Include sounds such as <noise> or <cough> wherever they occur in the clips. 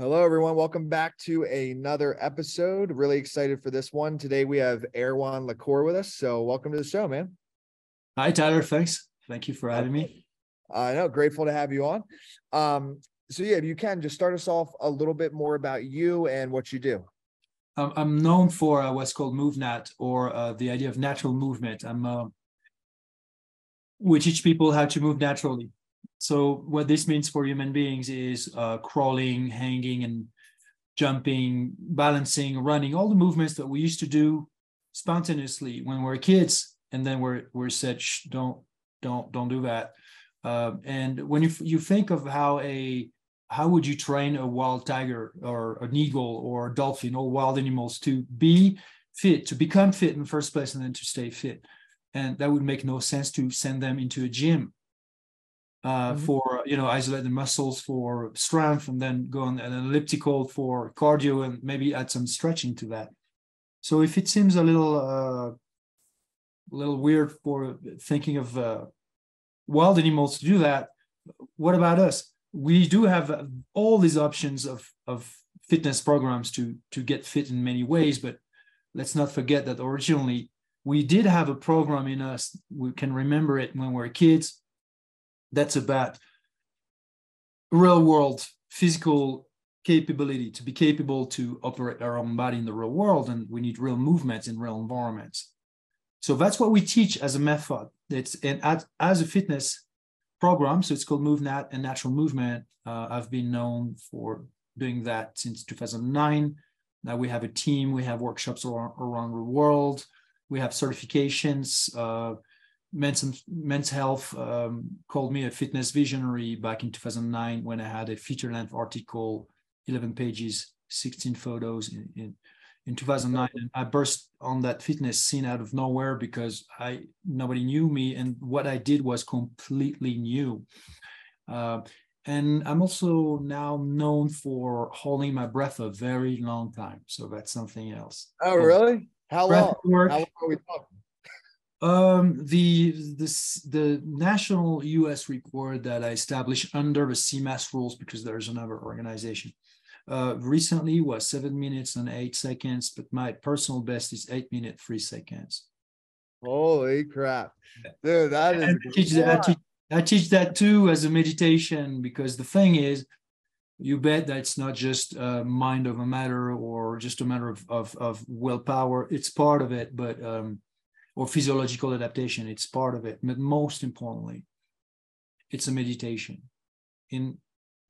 Hello, everyone. Welcome back to another episode. Really excited for this one. Today we have Erwan Le Corre with us. So, welcome to the show, man. Hi, Tyler. Thanks. Thank you for having me. I know. Grateful to have you on. Um, so, yeah, if you can just start us off a little bit more about you and what you do. Um, I'm known for uh, what's called MovNat or uh, the idea of natural movement. I'm uh, we teach people how to move naturally so what this means for human beings is uh, crawling, hanging, and jumping, balancing, running, all the movements that we used to do spontaneously when we were kids, and then we're we're said, don't don't don't do that. Uh, and when you you think of how a how would you train a wild tiger or an eagle or a dolphin or wild animals to be fit, to become fit in the first place, and then to stay fit? And that would make no sense to send them into a gym uh, mm-hmm. for you know isolate the muscles for strength and then go on an elliptical for cardio and maybe add some stretching to that. So if it seems a little uh, a little weird for thinking of uh, wild animals to do that what about us? We do have all these options of of fitness programs to to get fit in many ways but let's not forget that originally we did have a program in us. We can remember it when we were kids that's about real world physical capability to be capable to operate our own body in the real world and we need real movements in real environments. So that's what we teach as a method. It's and as, a fitness program so it's called Move MovNat and natural movement. Uh, i've been known for doing that since 2009 now we have a team we have workshops around, around the world. We have certifications uh, men's men's health um, called me a fitness visionary back in 2009 when I had a feature length article, 11 pages, 16 photos in, in, in 2009. And I burst on that fitness scene out of nowhere because I nobody knew me and what I did was completely new. Uh, and I'm also now known for holding my breath a very long time. So that's something else. Oh, really? How long? How long are we talking? Um, the this the national U.S. report that I established under the CMAS rules because there's another organization. Uh, recently was seven minutes and eight seconds, but my personal best is eight minutes three seconds. Holy crap, dude! That is. I teach, that, I, teach, I teach that too as a meditation because the thing is, you bet that it's not just a mind of a matter or just a matter of of, of willpower. It's part of it, but um, or physiological adaptation. It's part of it. But most importantly, it's a meditation. In,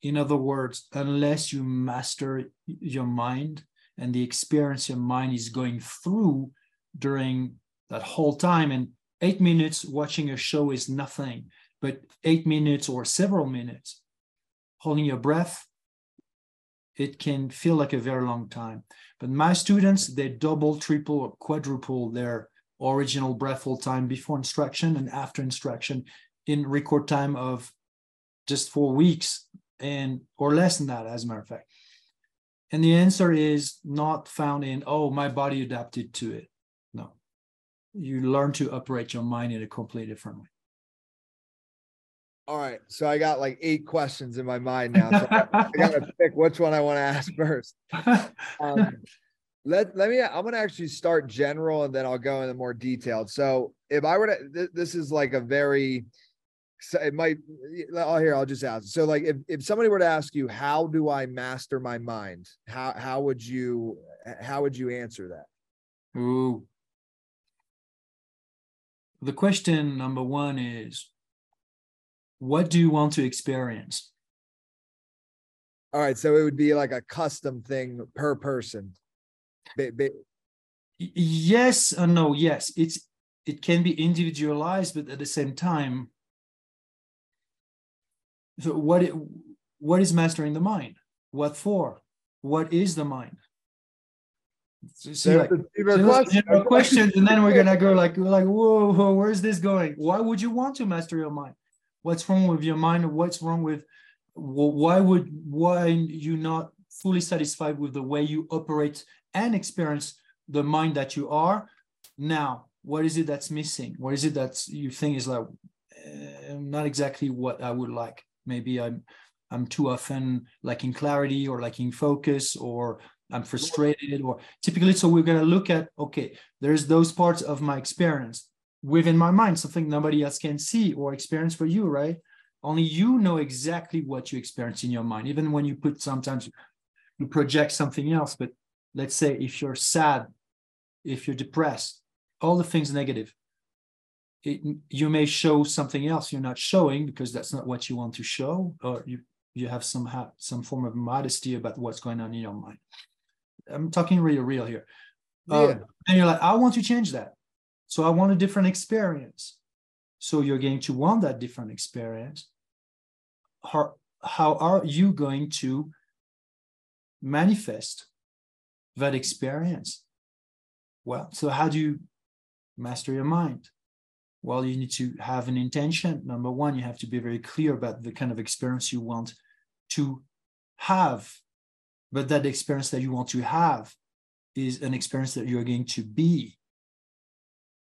in other words, unless you master your mind and the experience your mind is going through during that whole time, and eight minutes watching a show is nothing, but eight minutes or several minutes holding your breath, it can feel like a very long time. But my students, they double, triple, or quadruple their original breath hold time before instruction and after instruction. In record time of just four weeks and or less than that as a matter of fact. And the answer is not found in oh my body adapted to it. No. You learn to operate your mind in a completely different way. All right. So i got like eight questions in my mind now. So i gotta <laughs> pick which one i want to ask first. <laughs> Um, let let me i'm going to actually start general and then i'll go into more detailed. So if i were to th- this is like a very so it might oh here i'll just ask. So like if, if somebody were to ask you how do i master my mind? How how would you how would you answer that? Ooh. The question number one is what do you want to experience? All right so it would be like a custom thing per person yes and no yes. It's it can be individualized but at the same time so what it, what is mastering the mind? What for? What is the mind? So like, so questions and then we're gonna go like like whoa, whoa where's this going? Why would you want to master your mind? What's wrong with your mind? What's wrong with why would why you not fully satisfied with the way you operate and experience the mind that you are now what is it that's missing what is it that you think is like uh, not exactly what i would like maybe i'm I'm too often lacking clarity or lacking focus or I'm frustrated or typically. So we're going to look at, okay, there's those parts of my experience within my mind, something nobody else can see or experience for you, right? Only you know exactly what you experience in your mind, even when you put sometimes you project something else. But let's say if you're sad, if you're depressed, all the things negative, it, you may show something else you're not showing because that's not what you want to show, or you you have some have some form of modesty about what's going on in your mind. I'm talking real real here. Yeah. Um, and you're like, I want to change that. So I want a different experience. So you're going to want that different experience. How, how are you going to manifest that experience? Well, so how do you master your mind? Well, you need to have an intention. Number one, you have to be very clear about the kind of experience you want to have. But that experience that you want to have is an experience that you're going to be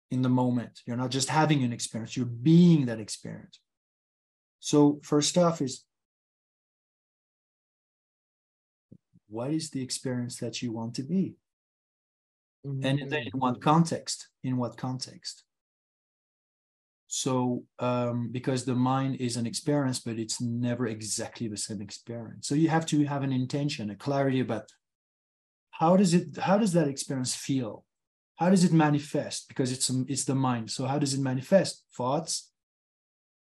in the moment. You're not just having an experience, you're being that experience. So, first off, is what is the experience that you want to be? Mm-hmm. And then in what context? In what context? So, um, because the mind is an experience, but it's never exactly the same experience. So you have to have an intention, a clarity about how does it, how does that experience feel? How does it manifest? Because it's it's the mind. So how does it manifest? Thoughts,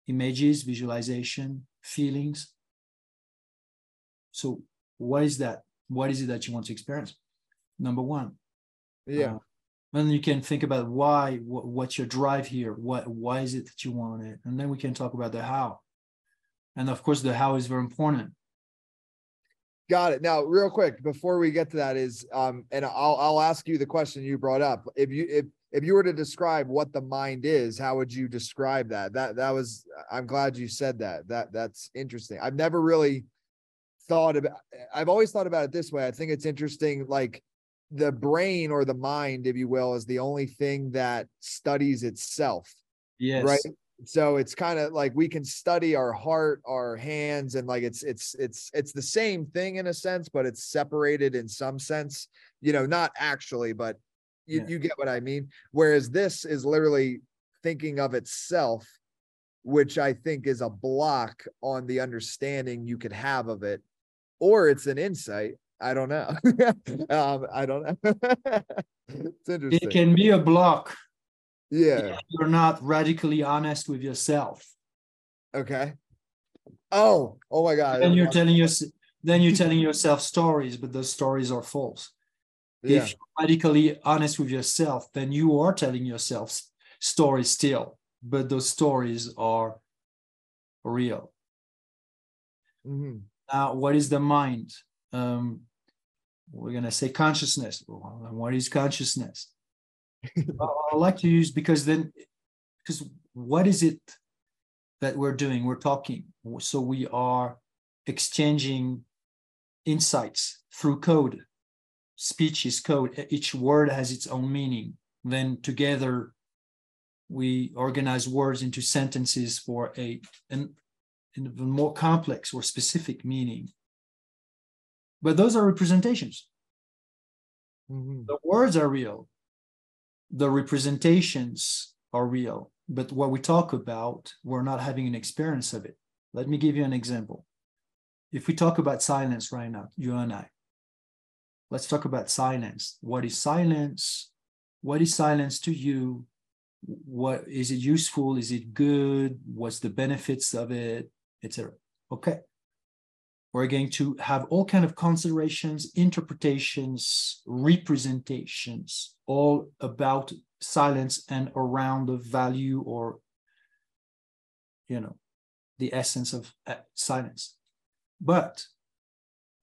images, visualization, feelings. So what is that? What is it that you want to experience? Number one. Yeah. Uh, and you can think about why, what, what's your drive here? What, why is it that you want it? And then we can talk about the how. And of course, the how is very important. Got it. Now, real quick, before we get to that, is um, and I'll I'll ask you the question you brought up. If you if if you were to describe what the mind is, how would you describe that? That that was. I'm glad you said that. That that's interesting. I've never really thought about. I've always thought about it this way. I think it's interesting. Like the brain or the mind, if you will, is the only thing that studies itself. Yes. Right. So it's kind of like we can study our heart, our hands, and like it's it's it's it's the same thing in a sense, but it's separated in some sense. You know, not actually, but you, yeah. you get what I mean. Whereas this is literally thinking of itself, which I think is a block on the understanding you could have of it, or it's an insight. I don't know. <laughs> um, I don't know. <laughs> it's interesting. It can be a block. Yeah. You're not radically honest with yourself. Okay. Oh, oh my God. Then you're telling your, then you're telling yourself stories, but those stories are false. Yeah. If you're radically honest with yourself, then you are telling yourself stories still, but those stories are real. Mm-hmm. Now, what is the mind? Um, we're going to say consciousness. what is consciousness? <laughs> I like to use because then, because what is it that we're doing? We're talking. So we are exchanging insights through code. Speech is code. Each word has its own meaning. Then together, we organize words into sentences for a an, an even more complex or specific meaning. But those are representations. Mm-hmm. The words are real. The representations are real. But what we talk about, we're not having an experience of it. Let me give you an example. If we talk about silence right now, you and I, let's talk about silence. What is silence? What is silence to you? What is it useful? Is it good? What's the benefits of it, etc. Okay. We're going to have all kind of considerations interpretations representations all about silence and around the value or you know the essence of uh, silence. But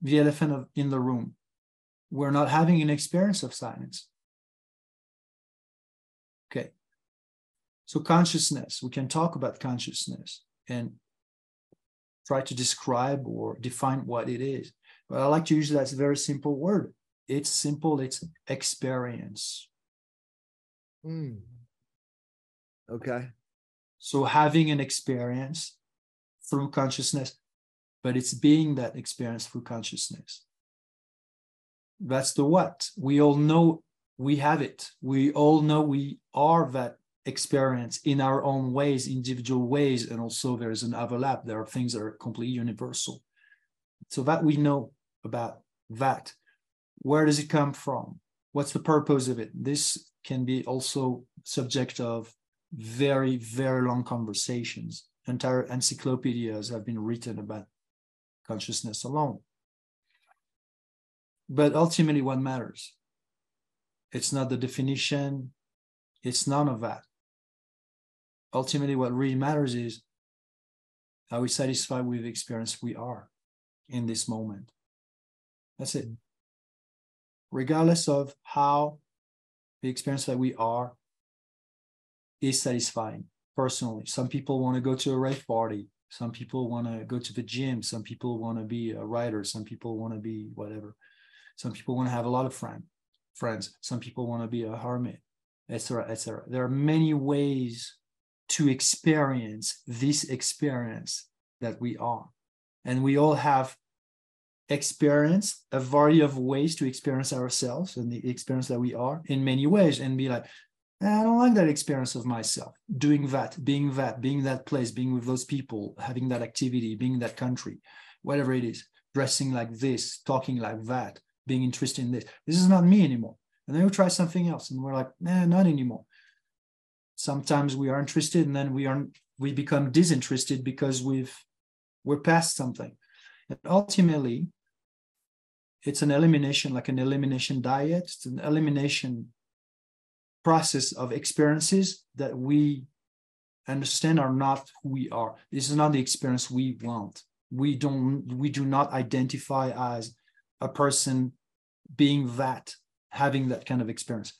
the elephant of, in the room we're not having an experience of silence. Okay. So consciousness we can talk about consciousness and try to describe or define what it is. But I like to use that very simple word. It's simple, it's experience. Mm. Okay. So having an experience through consciousness, but it's being that experience through consciousness. That's the what. We all know we have it. We all know we are that experience in our own ways, individual ways, and also there's an overlap. There are things that are completely universal. So that we know about that. Where does it come from? What's the purpose of it? This can be also subject of very, very long conversations. Entire encyclopedias have been written about consciousness alone. But ultimately, what matters? It's not the definition, it's none of that. Ultimately, what really matters is are we satisfied with the experience we are in this moment? That's it. Regardless of how the experience that we are is satisfying personally. Some people want to go to a rave party. Some people want to go to the gym. Some people want to be a writer. Some people want to be whatever. Some people want to have a lot of friend, friends. Some people want to be a hermit, etc., etc. There are many ways to experience this experience that we are, and we all have experienced a variety of ways to experience ourselves and the experience that we are in many ways, and be like, eh, I don't like that experience of myself doing that, being that, being that place, being with those people, having that activity, being that country, whatever it is, dressing like this, talking like that, being interested in this. This is not me anymore. And then we try something else, and we're like, nah, not anymore. Sometimes we are interested, and then we are we become disinterested because we've we're past something. And ultimately, it's an elimination, like an elimination diet. It's an elimination process of experiences that we understand are not who we are. This is not the experience we want. We don't we do not identify as a person being that, having that kind of experience.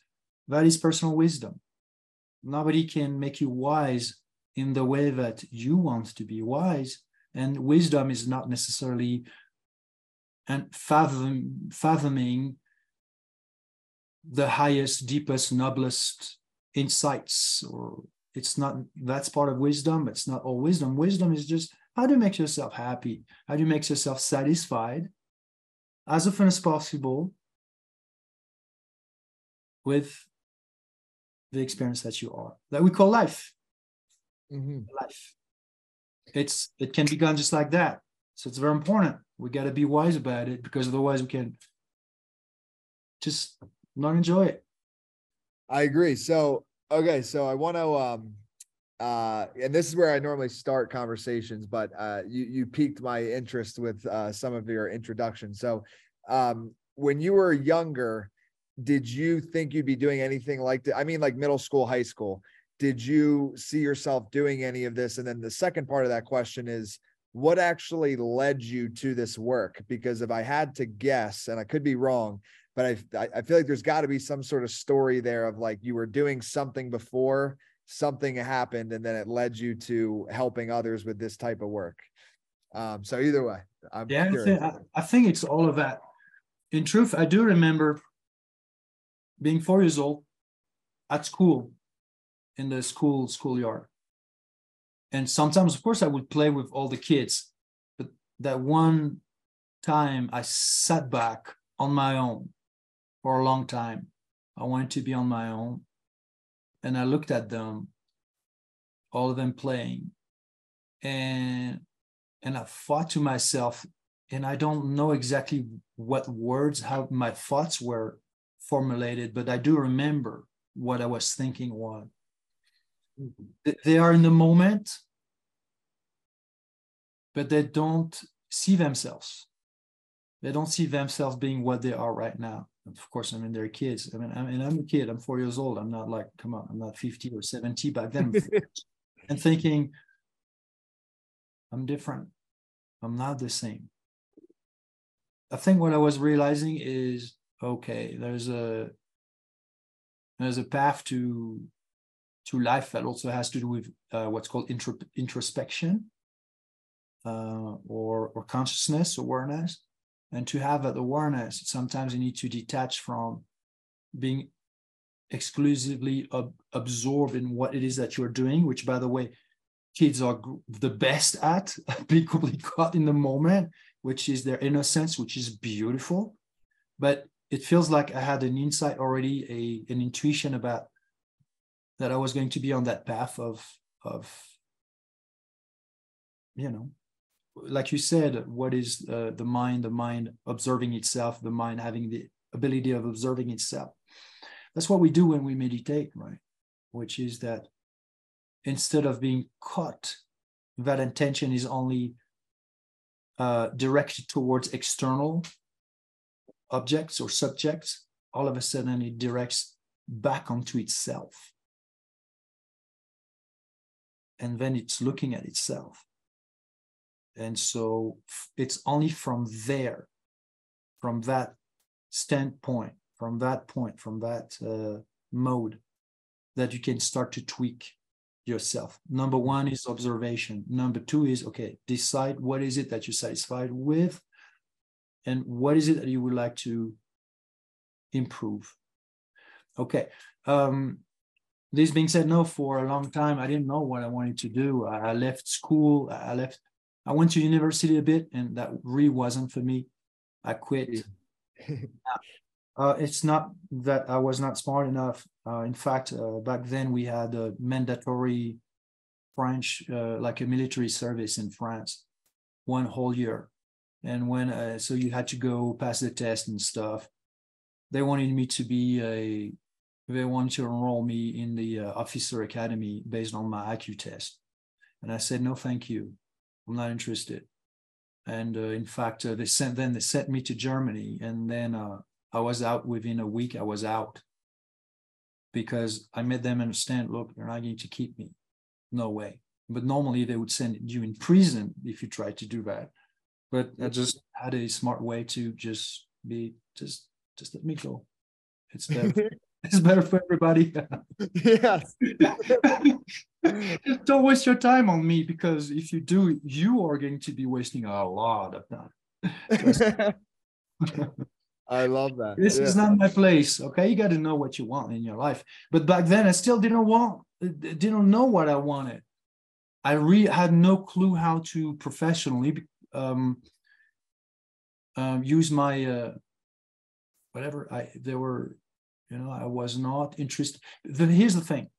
That is personal wisdom. Nobody can make you wise in the way that you want to be wise. And wisdom is not necessarily and fathom, fathoming the highest, deepest, noblest insights, or it's not that's part of wisdom, it's not all wisdom. Wisdom is just how you make yourself happy? How do you make yourself satisfied as often as possible with the experience that you are, that we call life. Mm-hmm. Life. It's it can be gone just like that. So it's very important. We got to be wise about it because otherwise we can just not enjoy it. I agree. So okay, so I want to um uh and this is where I normally start conversations, but uh you you piqued my interest with uh some of your introduction. So um when you were younger, did you think you'd be doing anything like that? I mean like middle school, high school. Did you see yourself doing any of this? And then the second part of that question is what actually led you to this work? Because if I had to guess, and I could be wrong, but I I feel like there's got to be some sort of story there of like you were doing something before something happened and then it led you to helping others with this type of work. Um, so either way, I'm yeah, I think, I think it's all of that. In truth, I do remember being four years old at school in the school schoolyard. And sometimes, of course, I would play with all the kids. But that one time I sat back on my own for a long time. I wanted to be on my own. And I looked at them, all of them playing. And and I thought to myself, and I don't know exactly what words, how my thoughts were formulated, but I do remember what I was thinking was. Mm-hmm. They are in the moment, but they don't see themselves. They don't see themselves being what they are right now of course, I mean, they're kids. I mean, I mean, I'm a kid. I'm four years old. I'm not like, come on, I'm not 50 or 70 back then. <laughs> and thinking, I'm different. I'm not the same. I think what I was realizing is, okay, there's a there's a path to to life that also has to do with uh, what's called intro, introspection uh, or or consciousness awareness and to have that awareness sometimes you need to detach from being exclusively ab- absorbed in what it is that you're doing which by the way kids are the best at <laughs> being completely caught in the moment, which is their innocence, which is beautiful. But it feels like I had an insight already, a an intuition about that I was going to be on that path of of you know, like you said, what is uh, the mind? The mind observing itself, the mind having the ability of observing itself. That's what we do when we meditate, right? Which is that instead of being caught, that intention is only uh, directed towards external objects or subjects, all of a sudden it directs back onto itself. And then it's looking at itself. And so it's only from there, from that standpoint, from that point, from that uh, mode, that you can start to tweak yourself. Number one is observation. Number two is okay, decide what is it that you're satisfied with and what is it that you would like to improve. Okay. Um, this being said, no, for a long time, I didn't know what I wanted to do. I left school. I left, I went to university a bit, and that really wasn't for me. I quit. <laughs> uh, it's not that I was not smart enough. Uh, in fact, uh, back then we had a mandatory French, uh, like a military service in France, one whole year. And when, uh, so you had to go pass the test and stuff. They wanted me to be a, they wanted to enroll me in the uh, officer academy based on my IQ test. And I said, no, thank you. I'm not interested. And in fact, they sent, then they sent me to Germany and then I was out within a week. I was out because I made them understand. Look, you're not going to keep me. No way. But normally they would send you in prison if you tried to do that. But I just had a smart way to just be just just let me go. It's <laughs> better. it's better for everybody. <laughs> yes. <laughs> Don't waste your time on me because if you do, you are going to be wasting a lot of time. I love that. This yeah. is not my place. Okay, you got to know what you want in your life. But back then, I still didn't want, didn't know what I wanted. I really had no clue how to professionally um, um, use my uh, whatever. I there were, you know, I was not interested. The, here's the thing.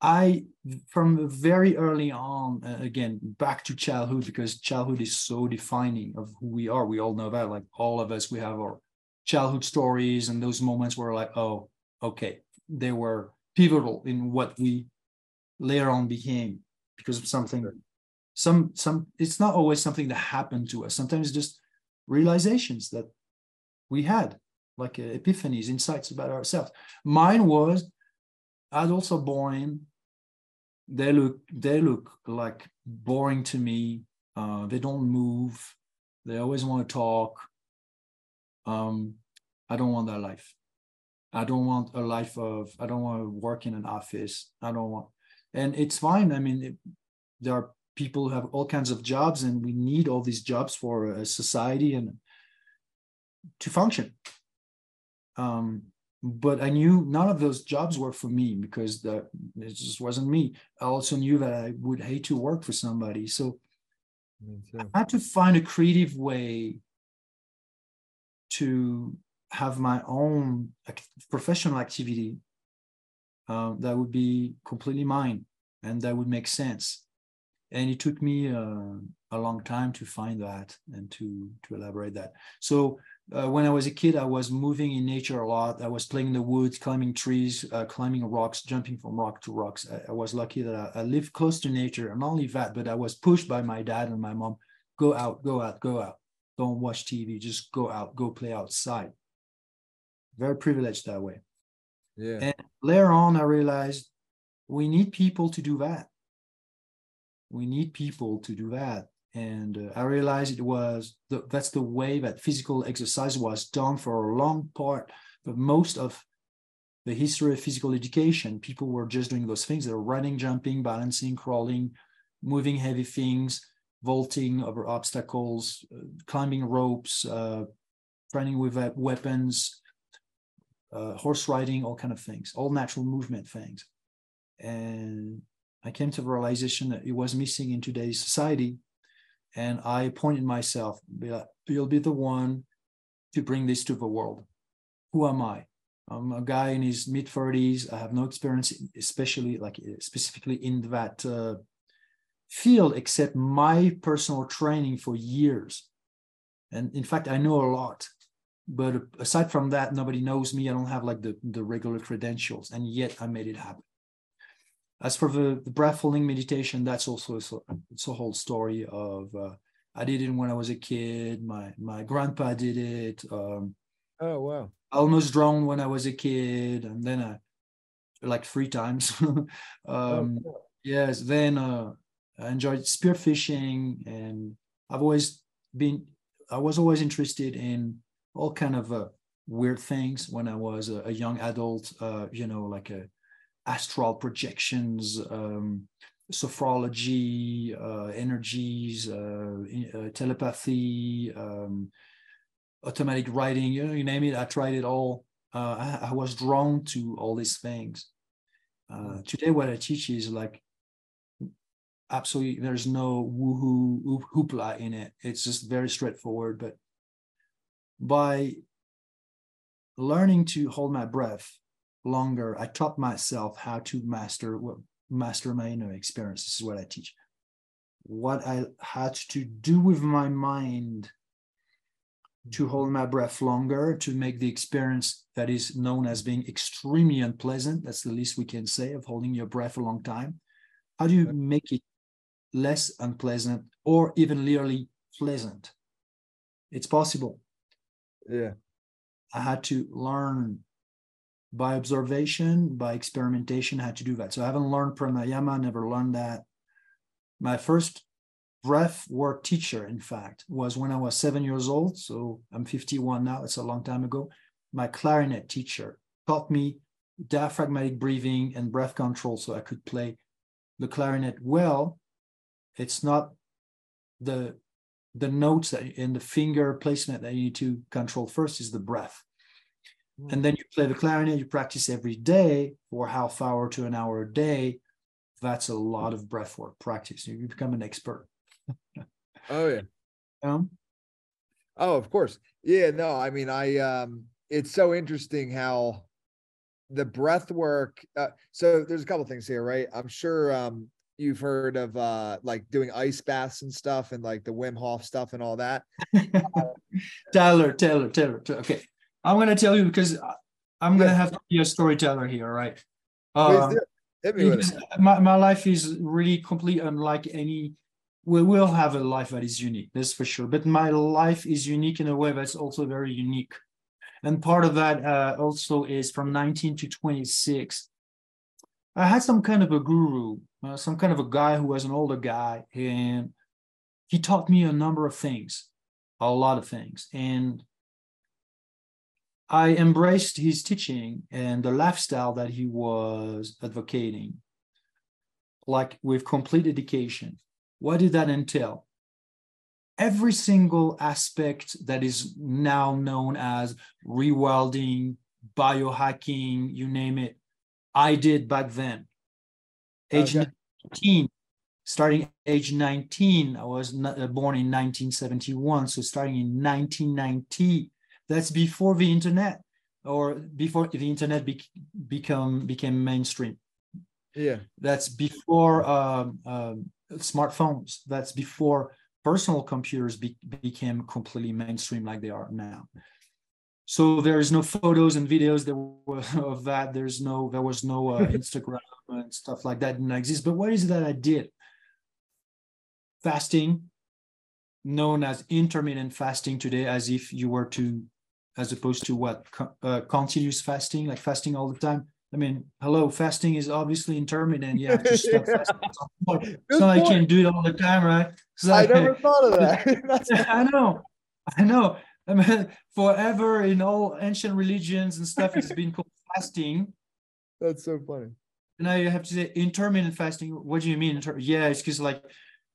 I from very early on, uh, again back to childhood because childhood is so defining of who we are. We all know that. Like all of us, we have our childhood stories and those moments were like, oh, okay, they were pivotal in what we later on became because of something. Some some it's not always something that happened to us. Sometimes just realizations that we had, like uh, epiphanies, insights about ourselves. Mine was adults are boring. They look they look like boring to me. Uh, they don't move. They always want to talk um, I don't want that life. I don't want a life of, I don't want to work in an office. I don't want, and it's fine. I mean, it, there are people who have all kinds of jobs and we need all these jobs for a society and to function. Um, but I knew none of those jobs were for me because that it just wasn't me. I also knew that I would hate to work for somebody. So I had to find a creative way to have my own professional activity uh, that would be completely mine and that would make sense and it took me uh, a long time to find that and to to elaborate that so uh, when i was a kid i was moving in nature a lot i was playing in the woods climbing trees uh, climbing rocks jumping from rock to rocks i, I was lucky that I, I, lived close to nature and not only that but i was pushed by my dad and my mom go out go out go out don't watch TV, just go out, go play outside. Very privileged that way. Yeah. And later on, I realized we need people to do that. We need people to do that. And uh, I realized it was the, that's the way that physical exercise was done for a long part, but most of the history of physical education, people were just doing those things. They were running, jumping, balancing, crawling, moving heavy things, vaulting over obstacles, uh, climbing ropes, uh, training with uh, weapons, uh, horse riding, all kind of things, all natural movement things. And I came to the realization that it was missing in today's society. And I appointed myself, you'll be the one to bring this to the world. Who am I? I'm a guy in his mid 30s. I have no experience, especially like specifically in that uh, field, except my personal training for years. And in fact, I know a lot. But aside from that, nobody knows me. I don't have like the, the regular credentials, and yet I made it happen. As for the, the breath holding meditation, that's also a, it's a whole story of uh, I did it when I was a kid. My my grandpa did it. Um, oh wow! I almost drowned when I was a kid, and then I like three times. <laughs> um, oh, cool. Yes. Then uh, I enjoyed spearfishing, and I've always been. I was always interested in all kind of uh, weird things when I was a, a young adult. Uh, you know, like a astral projections, um, sophrology, uh, energies, uh, uh, telepathy, um, automatic writing, you know, you name it. I tried it all. Uh, I, I, was drawn to all these things. Uh, today, what I teach is like absolutely, there's no woohoo hoopla in it. It's just very straightforward. But by learning to hold my breath longer, I taught myself how to master master my inner experience. This is what I teach. What I had to do with my mind to mm-hmm. hold my breath longer, to make the experience that is known as being extremely unpleasant. That's the least we can say of holding your breath a long time. How do you make it less unpleasant or even literally pleasant? It's possible. Yeah. I had to learn by observation, by experimentation, how to do that. So I haven't learned pranayama, never learned that. My first breath work teacher, in fact, was when I was seven years old. So I'm 51 now, it's a long time ago. My clarinet teacher taught me diaphragmatic breathing and breath control so I could play the clarinet well. It's not the the notes that in the finger placement that you need to control first is the breath and then you play the clarinet you practice every day for half hour to an hour a day. That's a lot of breath work practice. You become an expert. <laughs> Oh yeah. Um, oh of course. Yeah no i mean i um it's so interesting how the breath work uh, so there's a couple things here right? I'm sure um you've heard of uh like doing ice baths and stuff and like the Wim Hof stuff and all that. <laughs> Tyler, Taylor, Taylor, okay. I'm gonna tell you because I'm gonna have to be a storyteller here, right? Uh, my, my life is really complete unlike any we will have a life that is unique, that's for sure. But my life is unique in a way that's also very unique. And part of that uh, also is from 19 to 26. I had some kind of a guru, uh, some kind of a guy who was an older guy, and he taught me a number of things, a lot of things. And I embraced his teaching and the lifestyle that he was advocating, like with complete dedication. What did that entail? Every single aspect that is now known as rewilding, biohacking, you name it, I did back then. Age okay. 19, starting age 19, I was uh, born in 1971. So starting in 1990, that's before the internet or before the internet be- become became mainstream. Yeah, that's before um, um, smartphones. That's before personal computers be- became completely mainstream like they are now. So there is no photos and videos there were, <laughs> of that. There's no there was no uh, <laughs> Instagram and stuff like that didn't exist. But what is it that I did? Fasting, known as intermittent fasting today, as if you were to as opposed to what uh, continuous fasting, like fasting all the time. I mean, hello, fasting is obviously intermittent. You have to stop fasting. It's not like <laughs> you can do it all the time, right? Like, I never thought of that. <laughs> I know, I know. I mean, forever in all ancient religions and stuff, it's been called fasting. That's so funny. Now you have to say intermittent fasting. What do you mean? Yeah, it's because like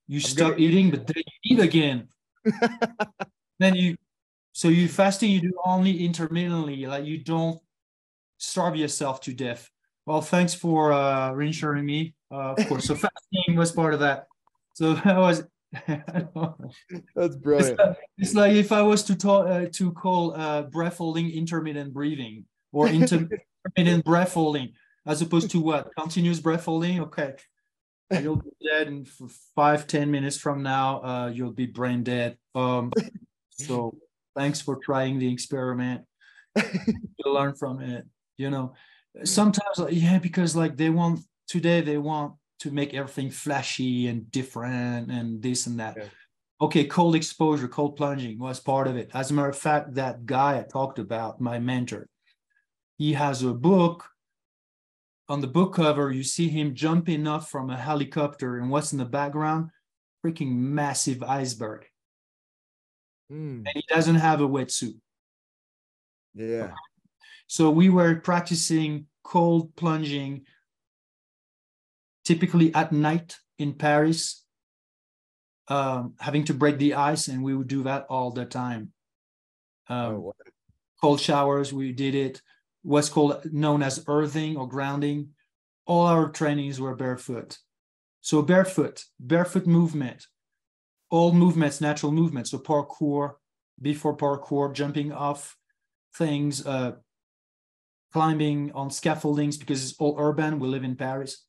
you I'm stop eating, but then you eat again. <laughs> then you so you fasting, you do only intermittently, like you don't starve yourself to death Well, thanks for uh, reassuring me. Uh, of course, so <laughs> fasting was part of that. So that was. <laughs> That's brilliant. It's, it's, like if I was to talk uh, to call uh, breath holding intermittent breathing or <laughs> intermittent breath holding, as opposed to what continuous breath holding. Okay, you'll be dead in five ten minutes from now. Uh, you'll be brain dead. Um, so thanks for trying the experiment. <laughs> you learn from it. You know, mm. sometimes yeah, because like they want today they want to make everything flashy and different and this and that. Yeah. Okay, cold exposure, cold plunging was part of it. As a matter of fact, that guy I talked about, my mentor, he has a book. On the book cover, you see him jumping up from a helicopter, and what's in the background? Freaking massive iceberg. Mm. And he doesn't have a wetsuit. Yeah. So we were practicing cold plunging typically at night in Paris, um, having to break the ice, and we would do that all the time. Um, oh, cold showers, we did it. What's called known as earthing or grounding. All our trainings were barefoot. So barefoot, barefoot movement, all movements, natural movements. So parkour, before parkour, jumping off things, uh, climbing on scaffoldings because it's all urban. We live in Paris.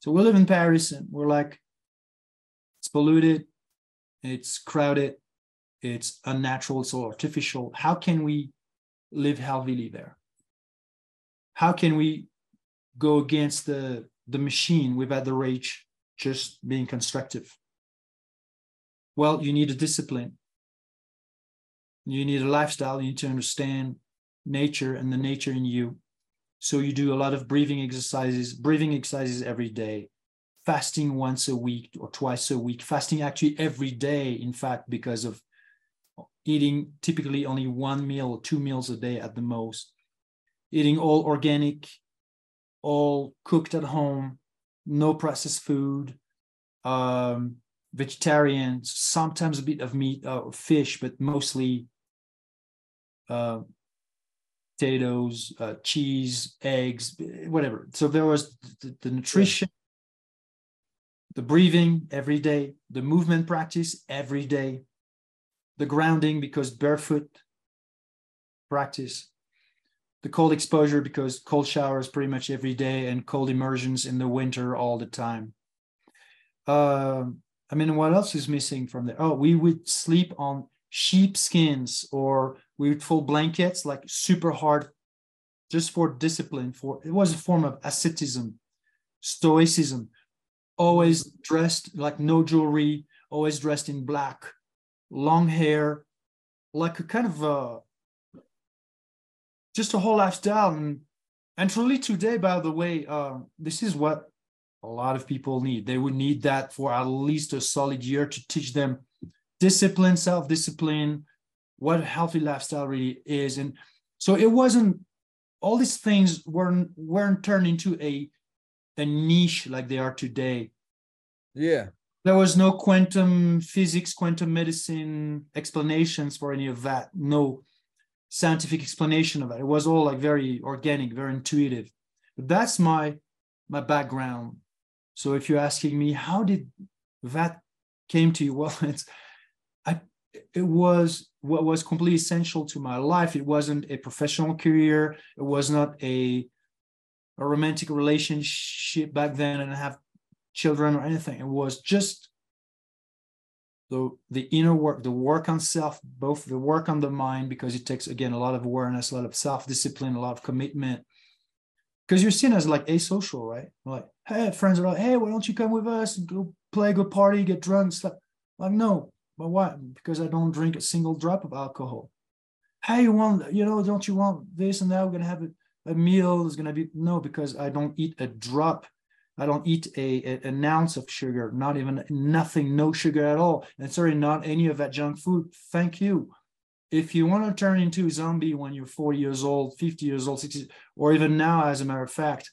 So we live in Paris and we're like, it's polluted, it's crowded, it's unnatural, it's all artificial. How can we live healthily there? How can we go against the, the machine without the rage just being constructive? Well, you need a discipline. You need a lifestyle. You need to understand nature and the nature in you so you do a lot of breathing exercises, breathing exercises every day, fasting once a week or twice a week, fasting actually every day, in fact, because of eating typically only one meal or two meals a day at the most, eating all organic, all cooked at home, no processed food, um, vegetarian, sometimes a bit of meat or uh, fish, but mostly uh, potatoes, uh, cheese, eggs, whatever. So there was the, the nutrition, the breathing every day, the movement practice every day, the grounding because barefoot practice, the cold exposure because cold showers pretty much every day and cold immersions in the winter all the time. Uh, I mean, what else is missing from there? Oh, we would sleep on sheepskins or we would fold blankets like super hard just for discipline for it was a form of asceticism stoicism always dressed like no jewelry always dressed in black long hair like a kind of a just a whole lifestyle and and truly today by the way uh, this is what a lot of people need they would need that for at least a solid year to teach them discipline self-discipline what a healthy lifestyle really is. And so it wasn't all these things weren't weren't turned into a a niche like they are today. Yeah. There was no quantum physics, quantum medicine explanations for any of that. No scientific explanation of that. It was all like very organic, very intuitive. But that's my my background. So if you're asking me, how did that came to you? <laughs> Well, it's I it was what was completely essential to my life. It wasn't a professional career. It was not a a romantic relationship back then and have children or anything. It was just the the inner work, the work on self, both the work on the mind, because it takes again a lot of awareness, a lot of self-discipline, a lot of commitment. Because you're seen as like asocial, right? Like, hey, friends are like, hey, why don't you come with us? Go play, go party, get drunk, stuff. Like, no, but why? Because I don't drink a single drop of alcohol. Hey, you want, you know, don't you want this and that? We're gonna have a, a meal. It's gonna be no, because I don't eat a drop. I don't eat a, a, an ounce of sugar, not even nothing, no sugar at all. And sorry, not any of that junk food. Thank you. If you want to turn into a zombie when you're 40 years old, 50 years old, 60, or even now, as a matter of fact,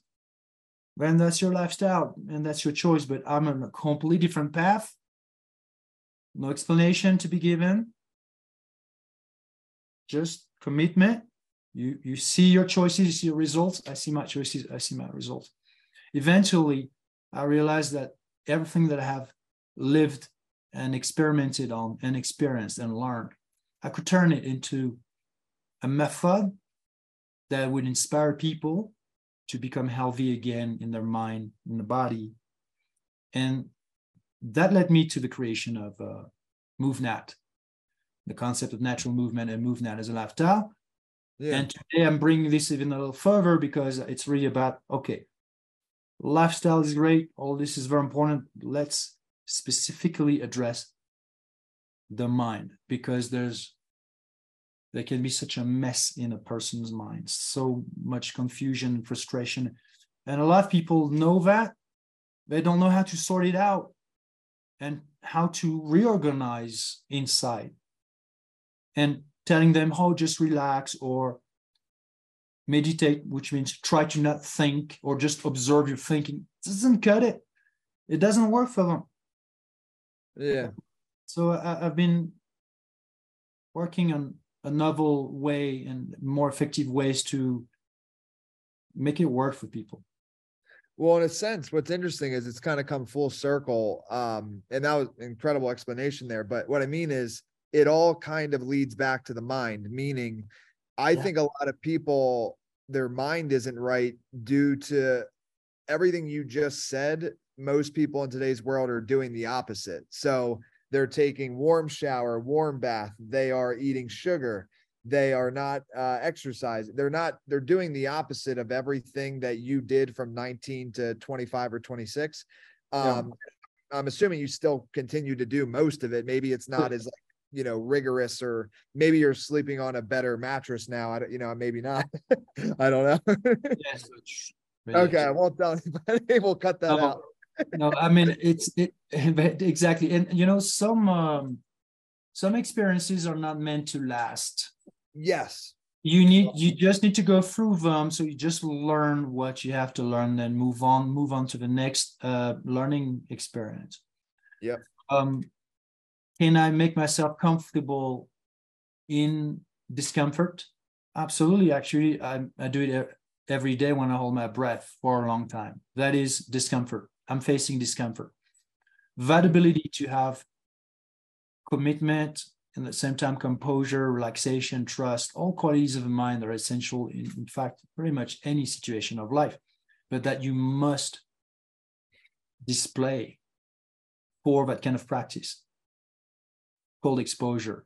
then that's your lifestyle and that's your choice. But I'm on a completely different path no explanation to be given, just commitment You you see your choices, you see your results. I see my choices, I see my results. Eventually, I realized that everything that I have lived and experimented on and experienced and learned, I could turn it into a method that would inspire people to become healthy again in their mind, in the body. And that led me to the creation of uh, MovNat, the concept of natural movement and MovNat as a lifestyle. Yeah. And today I'm bringing this even a little further because it's really about okay, lifestyle is great, all this is very important. Let's specifically address the mind because there's there can be such a mess in a person's mind, so much confusion and frustration. And a lot of people know that, they don't know how to sort it out and how to reorganize inside. And telling them, oh, just relax or meditate, which means try to not think or just observe your thinking, doesn't cut it. It doesn't work for them. Yeah. So I, have been working on a novel way and more effective ways to make it work for people. Well, in a sense, what's interesting is it's kind of come full circle. Um, and that was incredible explanation there. But what I mean is it all kind of leads back to the mind, meaning I yeah. think a lot of people, their mind isn't right due to everything you just said. Most people in today's world are doing the opposite. So they're taking warm shower, warm bath. They are eating sugar. They are not uh, exercising. They're not. They're doing the opposite of everything that you did from 19 to 25 or 26. Um, yeah. I'm assuming you still continue to do most of it. Maybe it's not as like you know rigorous or maybe you're sleeping on a better mattress now i don't you know maybe not <laughs> i don't know yes, okay i won't tell anybody <laughs> we'll cut that out no, I mean it's it <laughs> exactly, and you know some um, some experiences are not meant to last. Yes. You need you just need to go through them, so you just learn what you have to learn, then move on, move on to the next uh, learning experience. Yep. Um, can I make myself comfortable in discomfort? Absolutely. Actually, I, I do it every day when I hold my breath for a long time. That is discomfort. I'm facing discomfort. That ability to have commitment and at the same time composure, relaxation, trust, all qualities of the mind are essential in, in fact, pretty much any situation of life, but that you must display for that kind of practice called exposure,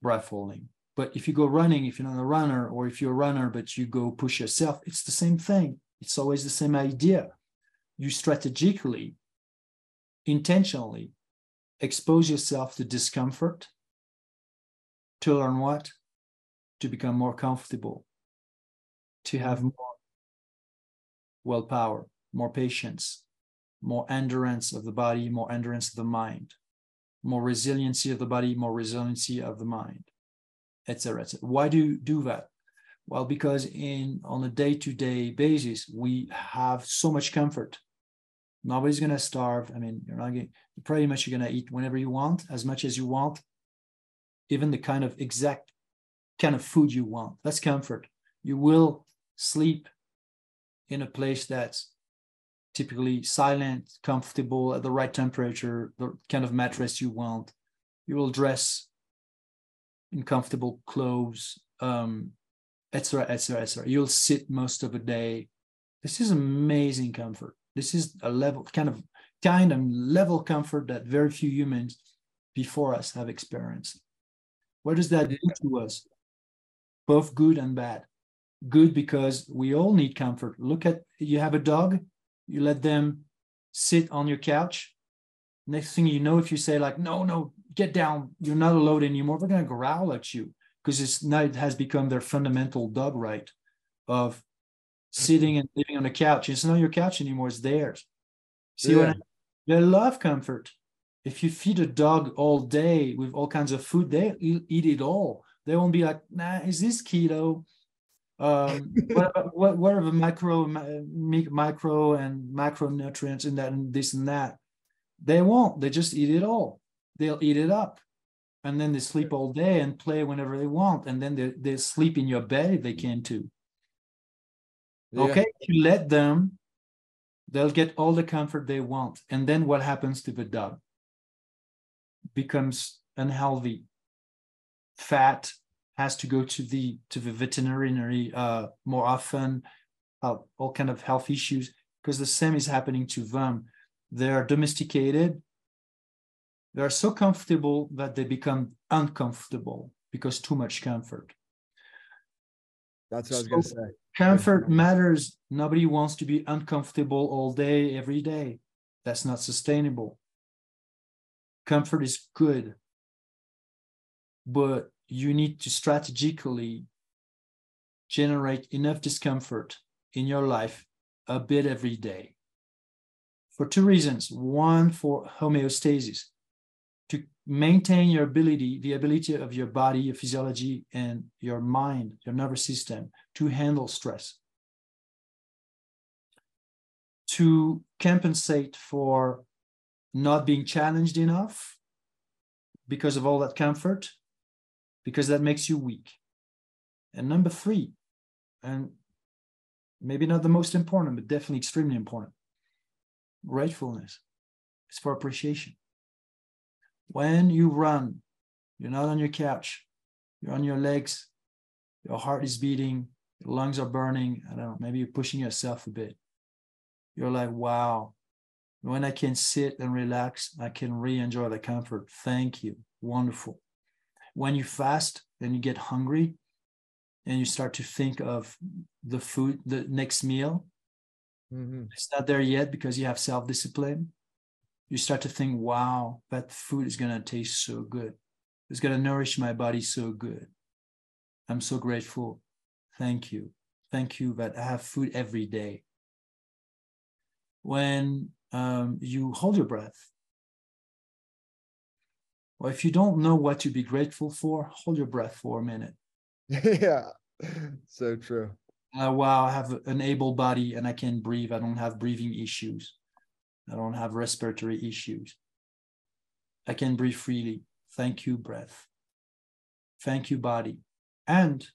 breath holding. But if you go running, if you're not a runner, or if you're a runner, but you go push yourself, it's the same thing. It's always the same idea you strategically, intentionally expose yourself to discomfort to learn what? To become more comfortable, to have more willpower, more patience, more endurance of the body, more endurance of the mind, more resiliency of the body, more resiliency of the mind, etc. Et Why do you do that? Well, because in on a day-to-day basis, we have so much comfort Nobody's gonna starve. I mean, you're not getting pretty much you're gonna eat whenever you want, as much as you want, even the kind of exact kind of food you want. That's comfort. You will sleep in a place that's typically silent, comfortable, at the right temperature, the kind of mattress you want. You will dress in comfortable clothes, um, etc., etc., etc. You'll sit most of the day. This is amazing comfort. This is a level kind of kind and level comfort that very few humans before us have experienced. What does that do to us? Both good and bad. Good because we all need comfort. Look at you have a dog, you let them sit on your couch. Next thing you know, if you say like, no, no, get down, you're not allowed anymore, they're gonna growl at you because it's now it has become their fundamental dog right of sitting and living on the couch. It's not your couch anymore, it's theirs. See yeah. what I mean? They love comfort. If you feed a dog all day with all kinds of food, they eat it all. They won't be like, nah, is this keto? Um, <laughs> what, what, what are the micro, micro and macronutrients in that and this and that? They won't. They just eat it all. They'll eat it up. and then they sleep all day and play whenever they want and then they, they sleep in your bed if they can too yeah. okay if you let them they'll get all the comfort they want and then what happens to the dog becomes unhealthy fat has to go to the to the veterinary uh, more often uh, all kind of health issues because the same is happening to them they are domesticated they are so comfortable that they become uncomfortable because too much comfort. That's what so I was going to say. Comfort matters. Nobody wants to be uncomfortable all day, every day. That's not sustainable. Comfort is good, but you need to strategically generate enough discomfort in your life a bit every day for two reasons. One, for homeostasis maintain your ability, the ability of your body, your physiology, and your mind, your nervous system to handle stress. To compensate for not being challenged enough because of all that comfort, because that makes you weak. And number three, and maybe not the most important, but definitely extremely important gratefulness. It's for appreciation. When you run, you're not on your couch, you're on your legs, your heart is beating, your lungs are burning. I don't know, maybe you're pushing yourself a bit. You're like, wow, when I can sit and relax, I can re enjoy the comfort. Thank you. Wonderful. When you fast and you get hungry and you start to think of the food, the next meal, mm-hmm. it's not there yet because you have self discipline you start to think, wow, that food is going to taste so good. It's going to nourish my body so good. I'm so grateful. Thank you. Thank you that I have food every day. When um, you hold your breath, or if you don't know what to be grateful for, hold your breath for a minute. <laughs> yeah, so true. Uh, wow, I have an able body and I can breathe. I don't have breathing issues. I don't have respiratory issues. I can breathe freely. Thank you, breath. Thank you, body. And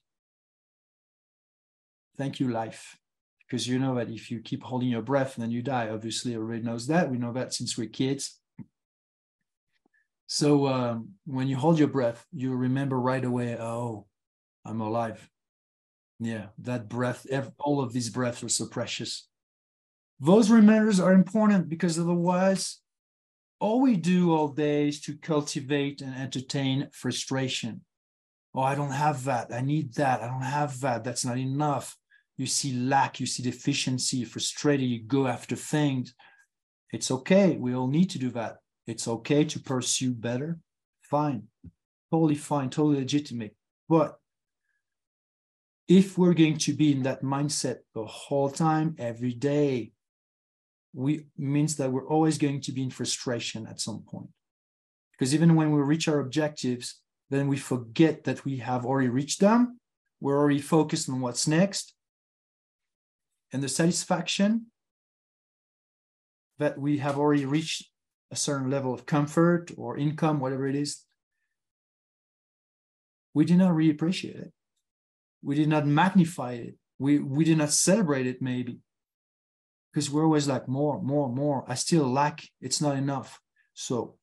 thank you, life. Because you know that if you keep holding your breath, then you die. Obviously, everybody knows that. We know that since we're kids. So um, when you hold your breath, you remember right away, oh, I'm alive. Yeah, that breath, all of these breaths are so precious. Those reminders are important because otherwise, all we do all day is to cultivate and entertain frustration. Oh, I don't have that. I need that. I don't have that. That's not enough. You see lack, you see deficiency, frustrated, you go after things. It's okay. We all need to do that. It's okay to pursue better. Fine. Totally fine, totally legitimate. But if we're going to be in that mindset the whole time, every day, we means that we're always going to be in frustration at some point. Because even when we reach our objectives then we forget that we have already reached them. We're already focused on what's next. And the satisfaction that we have already reached a certain level of comfort or income whatever it is we did not really appreciate it. We did not magnify it. We we did not celebrate it maybe because we're always like more, more, more. I still lack, it's not enough. So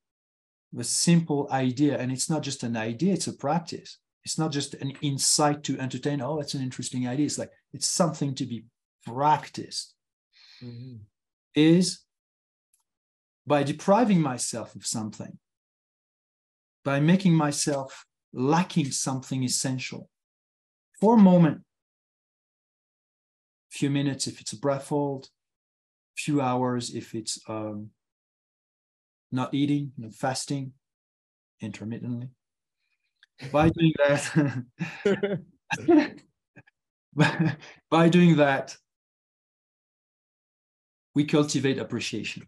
the simple idea, and it's not just an idea, it's a practice. It's not just an insight to entertain. Oh, that's an interesting idea. It's like it's something to be practiced. Mm-hmm. Is by depriving myself of something, by making myself lacking something essential for a moment, a few minutes if it's a breath hold, few hours if it's um, not eating, you know, fasting intermittently. By doing that, <laughs> by doing that, we cultivate appreciation.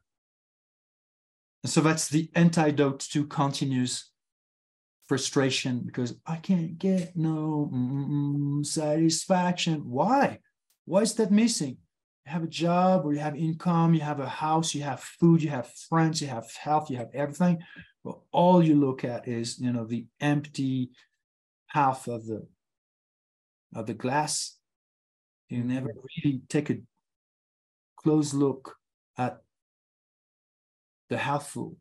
And so that's the antidote to continuous frustration because I can't get no satisfaction. Why? Why is that missing? You have a job or you have income, you have a house, you have food, you have friends, you have health, you have everything. but all you look at is you know the empty half of the of the glass. You never really take a close look at the half full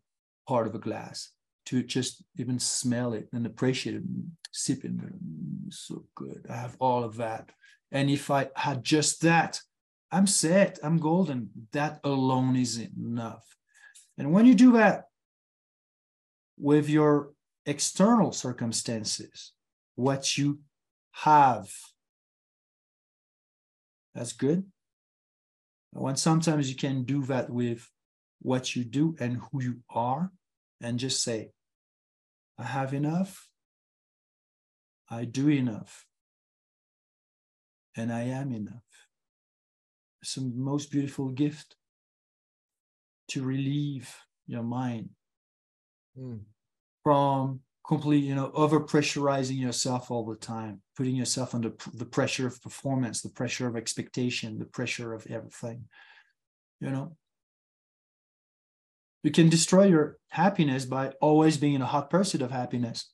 part of a glass to just even smell it and appreciate it. Sip it mm, so good. I have all of that. And if i had just that i'm set. I'm golden. That alone is enough. And when you do that with your external circumstances what you have that's good. When sometimes you can do that with what you do and who you are and just say i have enough. I do enough. And i am enough the most beautiful gift to relieve your mind mm. from completely, you know, over pressurizing yourself all the time, putting yourself under the pressure of performance, the pressure of expectation, the pressure of everything. You know, you can destroy your happiness by always being in a hot pursuit of happiness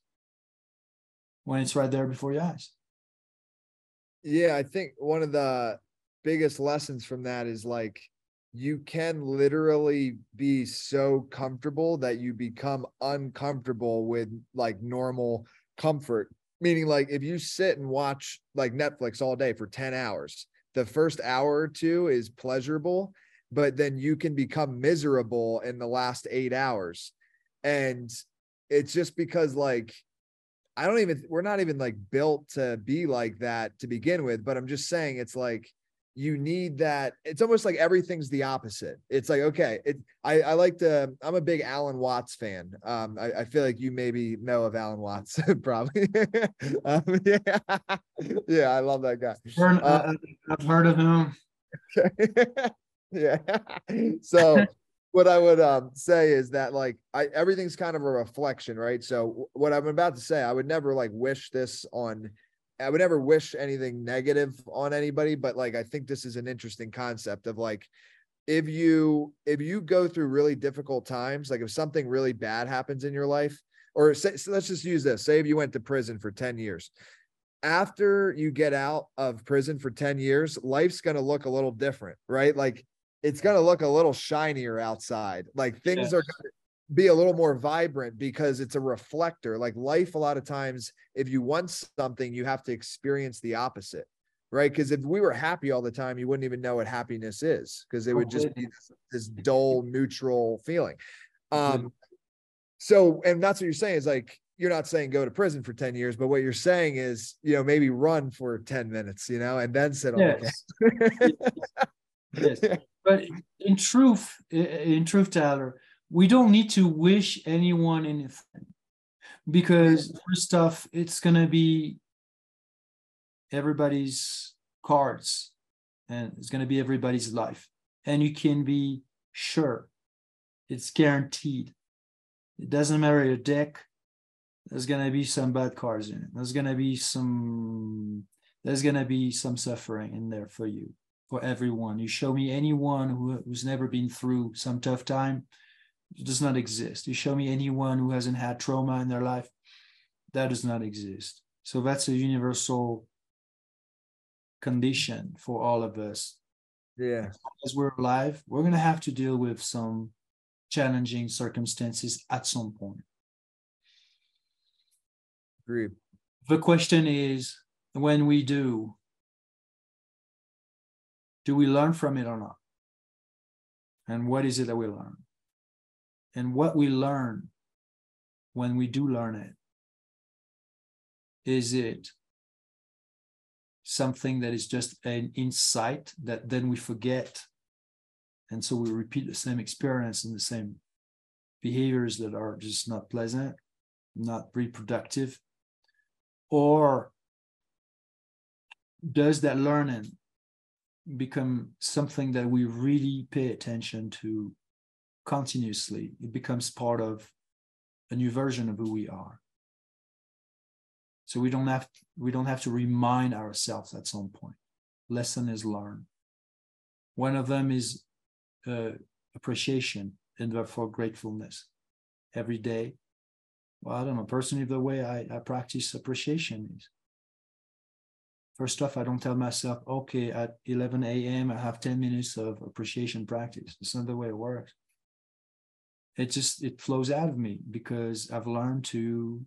when it's right there before your eyes. Yeah, I think one of the biggest lessons from that is like you can literally be so comfortable that you become uncomfortable with like normal comfort. Meaning, like, if you sit and watch like Netflix all day for 10 hours, the first hour or two is pleasurable, but then you can become miserable in the last eight hours. And it's just because, like, I don't even, we're not even like built to be like that to begin with, but I'm just saying it's like, you need that. It's almost like everything's the opposite. It's like, okay, it I, I like to, I'm a big Alan Watts fan. Um, I, I feel like you maybe know of Alan Watts, <laughs> probably. um, <laughs> yeah. yeah, I love that guy. Heard, uh, I've heard of him. <laughs> yeah. So what I would um, say is that like I everything's kind of a reflection, right? So what I'm about to say, I would never like wish this on I would never wish anything negative on anybody, but like I think this is an interesting concept of like if you if you go through really difficult times, like if something really bad happens in your life, or say, so let's just use this. Say if you went to prison for 10 years. After you get out of prison for 10 years, life's going to look a little different, right? Like it's going to look a little shinier outside. Like things are going be a little more vibrant because it's a reflector. Like life, a lot of times, if you want something, you have to experience the opposite, right? Because if we were happy all the time, you wouldn't even know what happiness is because it would just be this, this dull, neutral feeling. Um, so, and that's what you're saying is like, you're not saying go to prison for 10 years, but what you're saying is, you know, maybe run for 10 minutes, you know, and then sit on yes. the <laughs> yes. But in truth, in truth, Tyler, we don't need to wish anyone anything because first off it's going to be everybody's cards and it's going to be everybody's life. And you can be sure. It's guaranteed. It doesn't matter your deck. There's going to be some bad cards in it. There's going to be some there's going to be some suffering in there for you for everyone. You show me anyone who, who's never been through some tough time it does not exist. You show me anyone who hasn't had trauma in their life, that does not exist. So that's a universal condition for all of us. Yeah. As we're alive, we're going to have to deal with some challenging circumstances at some point. Agreed. The question is when we do, do we learn from it or not? And what is it that we learn? And what we learn when we do learn it. Is it something that is just an insight that then we forget? And so we repeat the same experience and the same behaviors that are just not pleasant not reproductive? Or does that learning become something that we really pay attention to continuously. It becomes part of a new version of who we are. So we don't have we don't have to remind ourselves at some point. Lesson is learned. One of them is uh, appreciation and therefore gratefulness. every day. Well, I don't know. Personally, the way I, I practice appreciation is first off, I don't tell myself, okay, at 11 a.m., I have 10 minutes of appreciation practice. It's not the way it works. It just, it flows out of me because I've learned to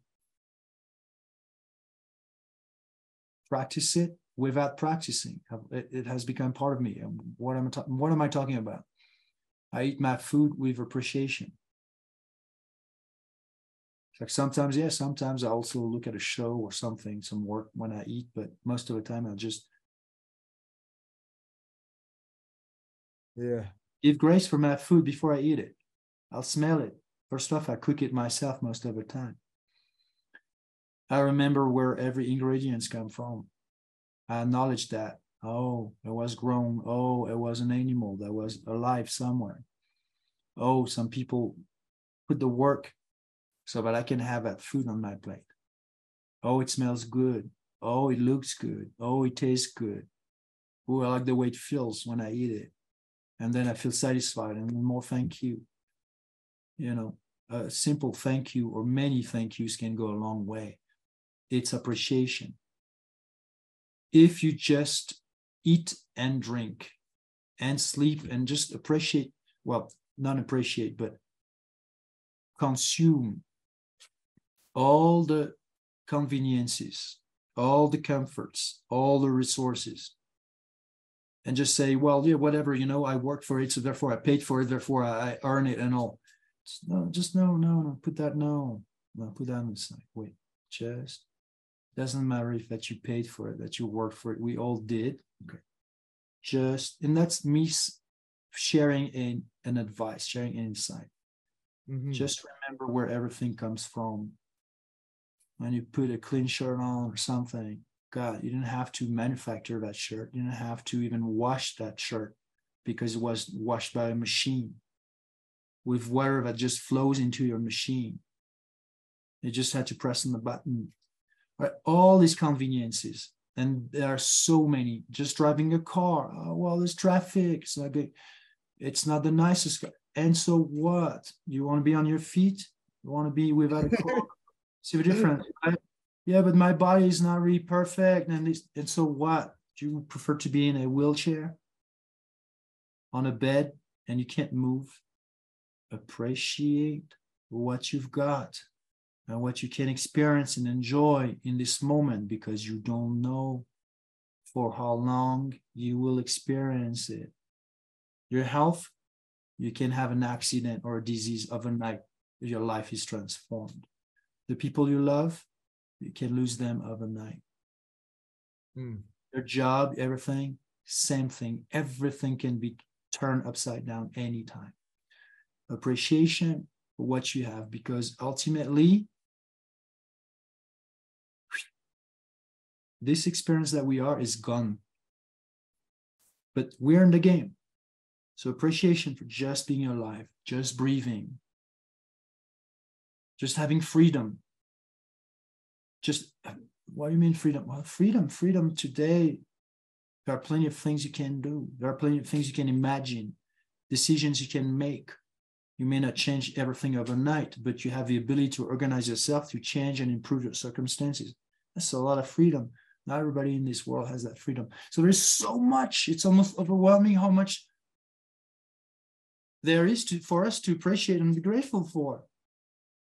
practice it without practicing. It, it has become part of me. What am I, ta- what am I talking about? I eat my food with appreciation. Like sometimes, yeah, sometimes I also look at a show or something, some work when I eat, but most of the time I'll just yeah give grace for my food before I eat it. I'll smell it. First off, I cook it myself most of the time. I remember where every ingredients come from. I acknowledge that. Oh, it was grown. Oh, it was an animal that was alive somewhere. Oh, some people put the work so that I can have that food on my plate. Oh, it smells good. Oh, it looks good. Oh, it tastes good. Oh, I like the way it feels when I eat it. And then I feel satisfied and more thank you. You know, a simple thank you or many thank yous can go a long way. It's appreciation. If you just eat and drink and sleep and just appreciate, well, not appreciate, but consume all the conveniences, all the comforts, all the resources, and just say, well, yeah, whatever, you know, I worked for it, so therefore I paid for it, therefore I, earn it and all. Just, no, just no, no, no, put that no, no, put that on the side. Wait, just doesn't matter if that you paid for it, that you worked for it. We all did. Okay. Just and that's me sharing an, an advice, sharing an insight. Mm-hmm. Just remember where everything comes from when you put a clean shirt on or something, God, you didn't have to manufacture that shirt. You didn't have to even wash that shirt because it was washed by a machine with water that just flows into your machine. You just had to press on the button. Right? All these conveniences, and there are so many. Just driving a car, oh, well, there's traffic. It's not good. It's not the nicest car. And so what? You want to be on your feet? You want to be without a <laughs> car? See the difference? Yeah, but my body is not really perfect. And, this, and so what? Do you prefer to be in a wheelchair, on a bed, and you can't move? Appreciate what you've got and what you can experience and enjoy in this moment because you don't know for how long you will experience it. Your health, you can have an accident or a disease overnight. Your life is transformed the people you love, you can lose them overnight. Mm. Your job, everything, same thing. Everything can be turned upside down anytime. Appreciation for what you have, because ultimately, this experience that we are is gone. But we're in the game. So appreciation for just being alive, just breathing, just having freedom. Just what do you mean freedom? Well, freedom, freedom today, there are plenty of things you can do. There are plenty of things you can imagine, decisions you can make. You may not change everything overnight, but you have the ability to organize yourself to change and improve your circumstances. That's a lot of freedom. Not everybody in this world has that freedom. So there's so much. It's almost overwhelming how much there is to, for us to appreciate and be grateful for.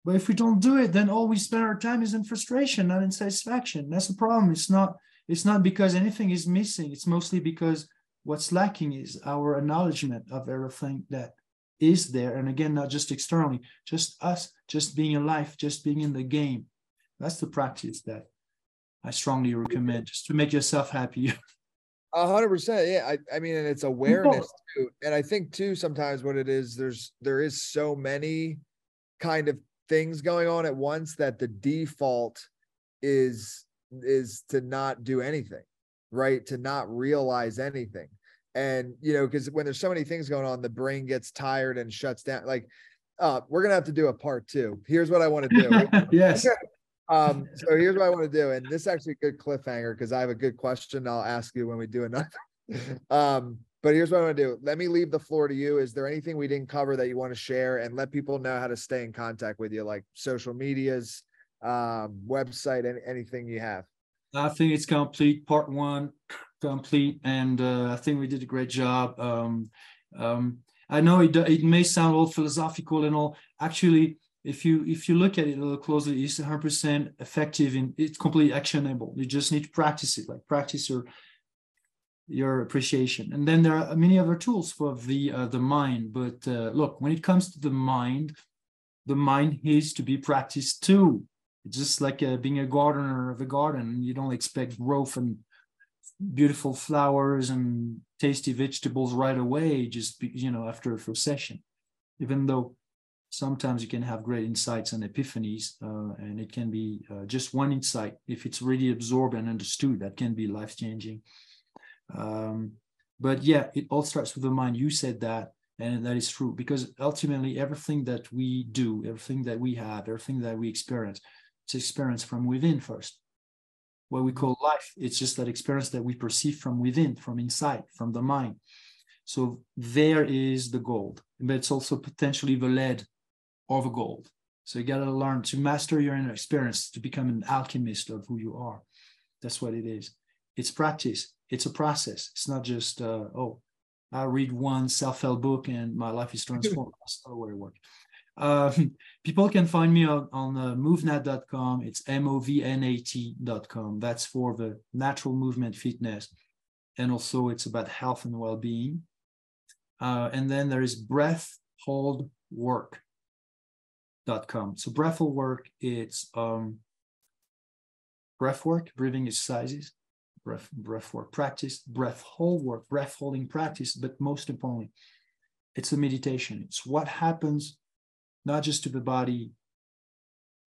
But if we don't do it, then all we spend our time is in frustration, not in satisfaction. That's the problem. It's not, it's not because anything is missing. It's mostly because what's lacking is our acknowledgement of everything that is there. And again, not just externally, just us, just being alive, just being in the game. That's the practice that I strongly recommend just to make yourself happy. <laughs> A hundred percent. Yeah. I, I mean, and it's awareness too. And I think too, sometimes what it is, there's, there is so many kind of things going on at once that the default is is to not do anything right to not realize anything and you know because when there's so many things going on the brain gets tired and shuts down like uh we're gonna have to do a part two here's what i want to do <laughs> yes um so here's what i want to do and this is actually a good cliffhanger because i have a good question i'll ask you when we do another <laughs> um but here's what I'm gonna do. Let me leave the floor to you. Is there anything we didn't cover that you want to share and let people know how to stay in contact with you, like social medias, um, website, and anything you have? I think it's complete. Part one, complete, and uh, I think we did a great job. Um, um, I know it it may sound all philosophical and all. Actually, if you if you look at it a little closely, it's 100% effective and it's completely actionable. You just need to practice it, like practice your your appreciation. And then there are many other tools for the uh, the mind. But uh, look, when it comes to the mind, the mind is to be practiced too. It's just like uh, being a gardener of a garden. You don't expect growth and beautiful flowers and tasty vegetables right away, just you know after a session. Even though sometimes you can have great insights and epiphanies, uh, and it can be uh, just one insight if it's really absorbed and understood. That can be life changing. Um, but yeah, it all starts with the mind. You said that, and that is true because ultimately everything that we do, everything that we have, everything that we experience, it's experience from within first. What we call life, it's just that experience that we perceive from within, from inside, from the mind. So there is the gold, but it's also potentially the lead or the gold. So you got to learn to master your inner experience to become an alchemist of who you are. That's what it is. It's practice it's a process. It's not just uh, oh, I read one self-help book and my life is <laughs> transformed. That's not the way it works. Um, <laughs> people can find me on, on uh, movnat.com. It's M-O-V-N-A-T.com. That's for the natural movement fitness. And also it's about health and well-being. Uh, and then there is breath hold work.com. So breath hold work, it's um, breath work, breathing exercises breath, breath work practice, breath hold work, breath holding practice, but most importantly, it's a meditation. It's what happens not just to the body,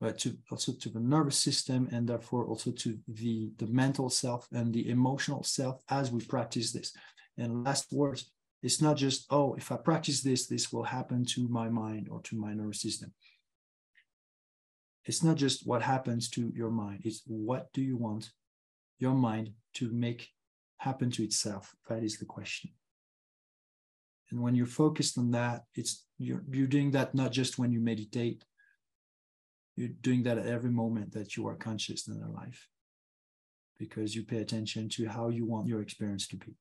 but to also to the nervous system and therefore also to the, the mental self and the emotional self as we practice this. And last words, it's not just, oh, if I practice this, this will happen to my mind or to my nervous system. It's not just what happens to your mind, it's what do you want your mind to make happen to itself? That is the question. And when you're focused on that, it's you're, you're doing that not just when you meditate, you're doing that at every moment that you are conscious in your life because you pay attention to how you want your experience to be.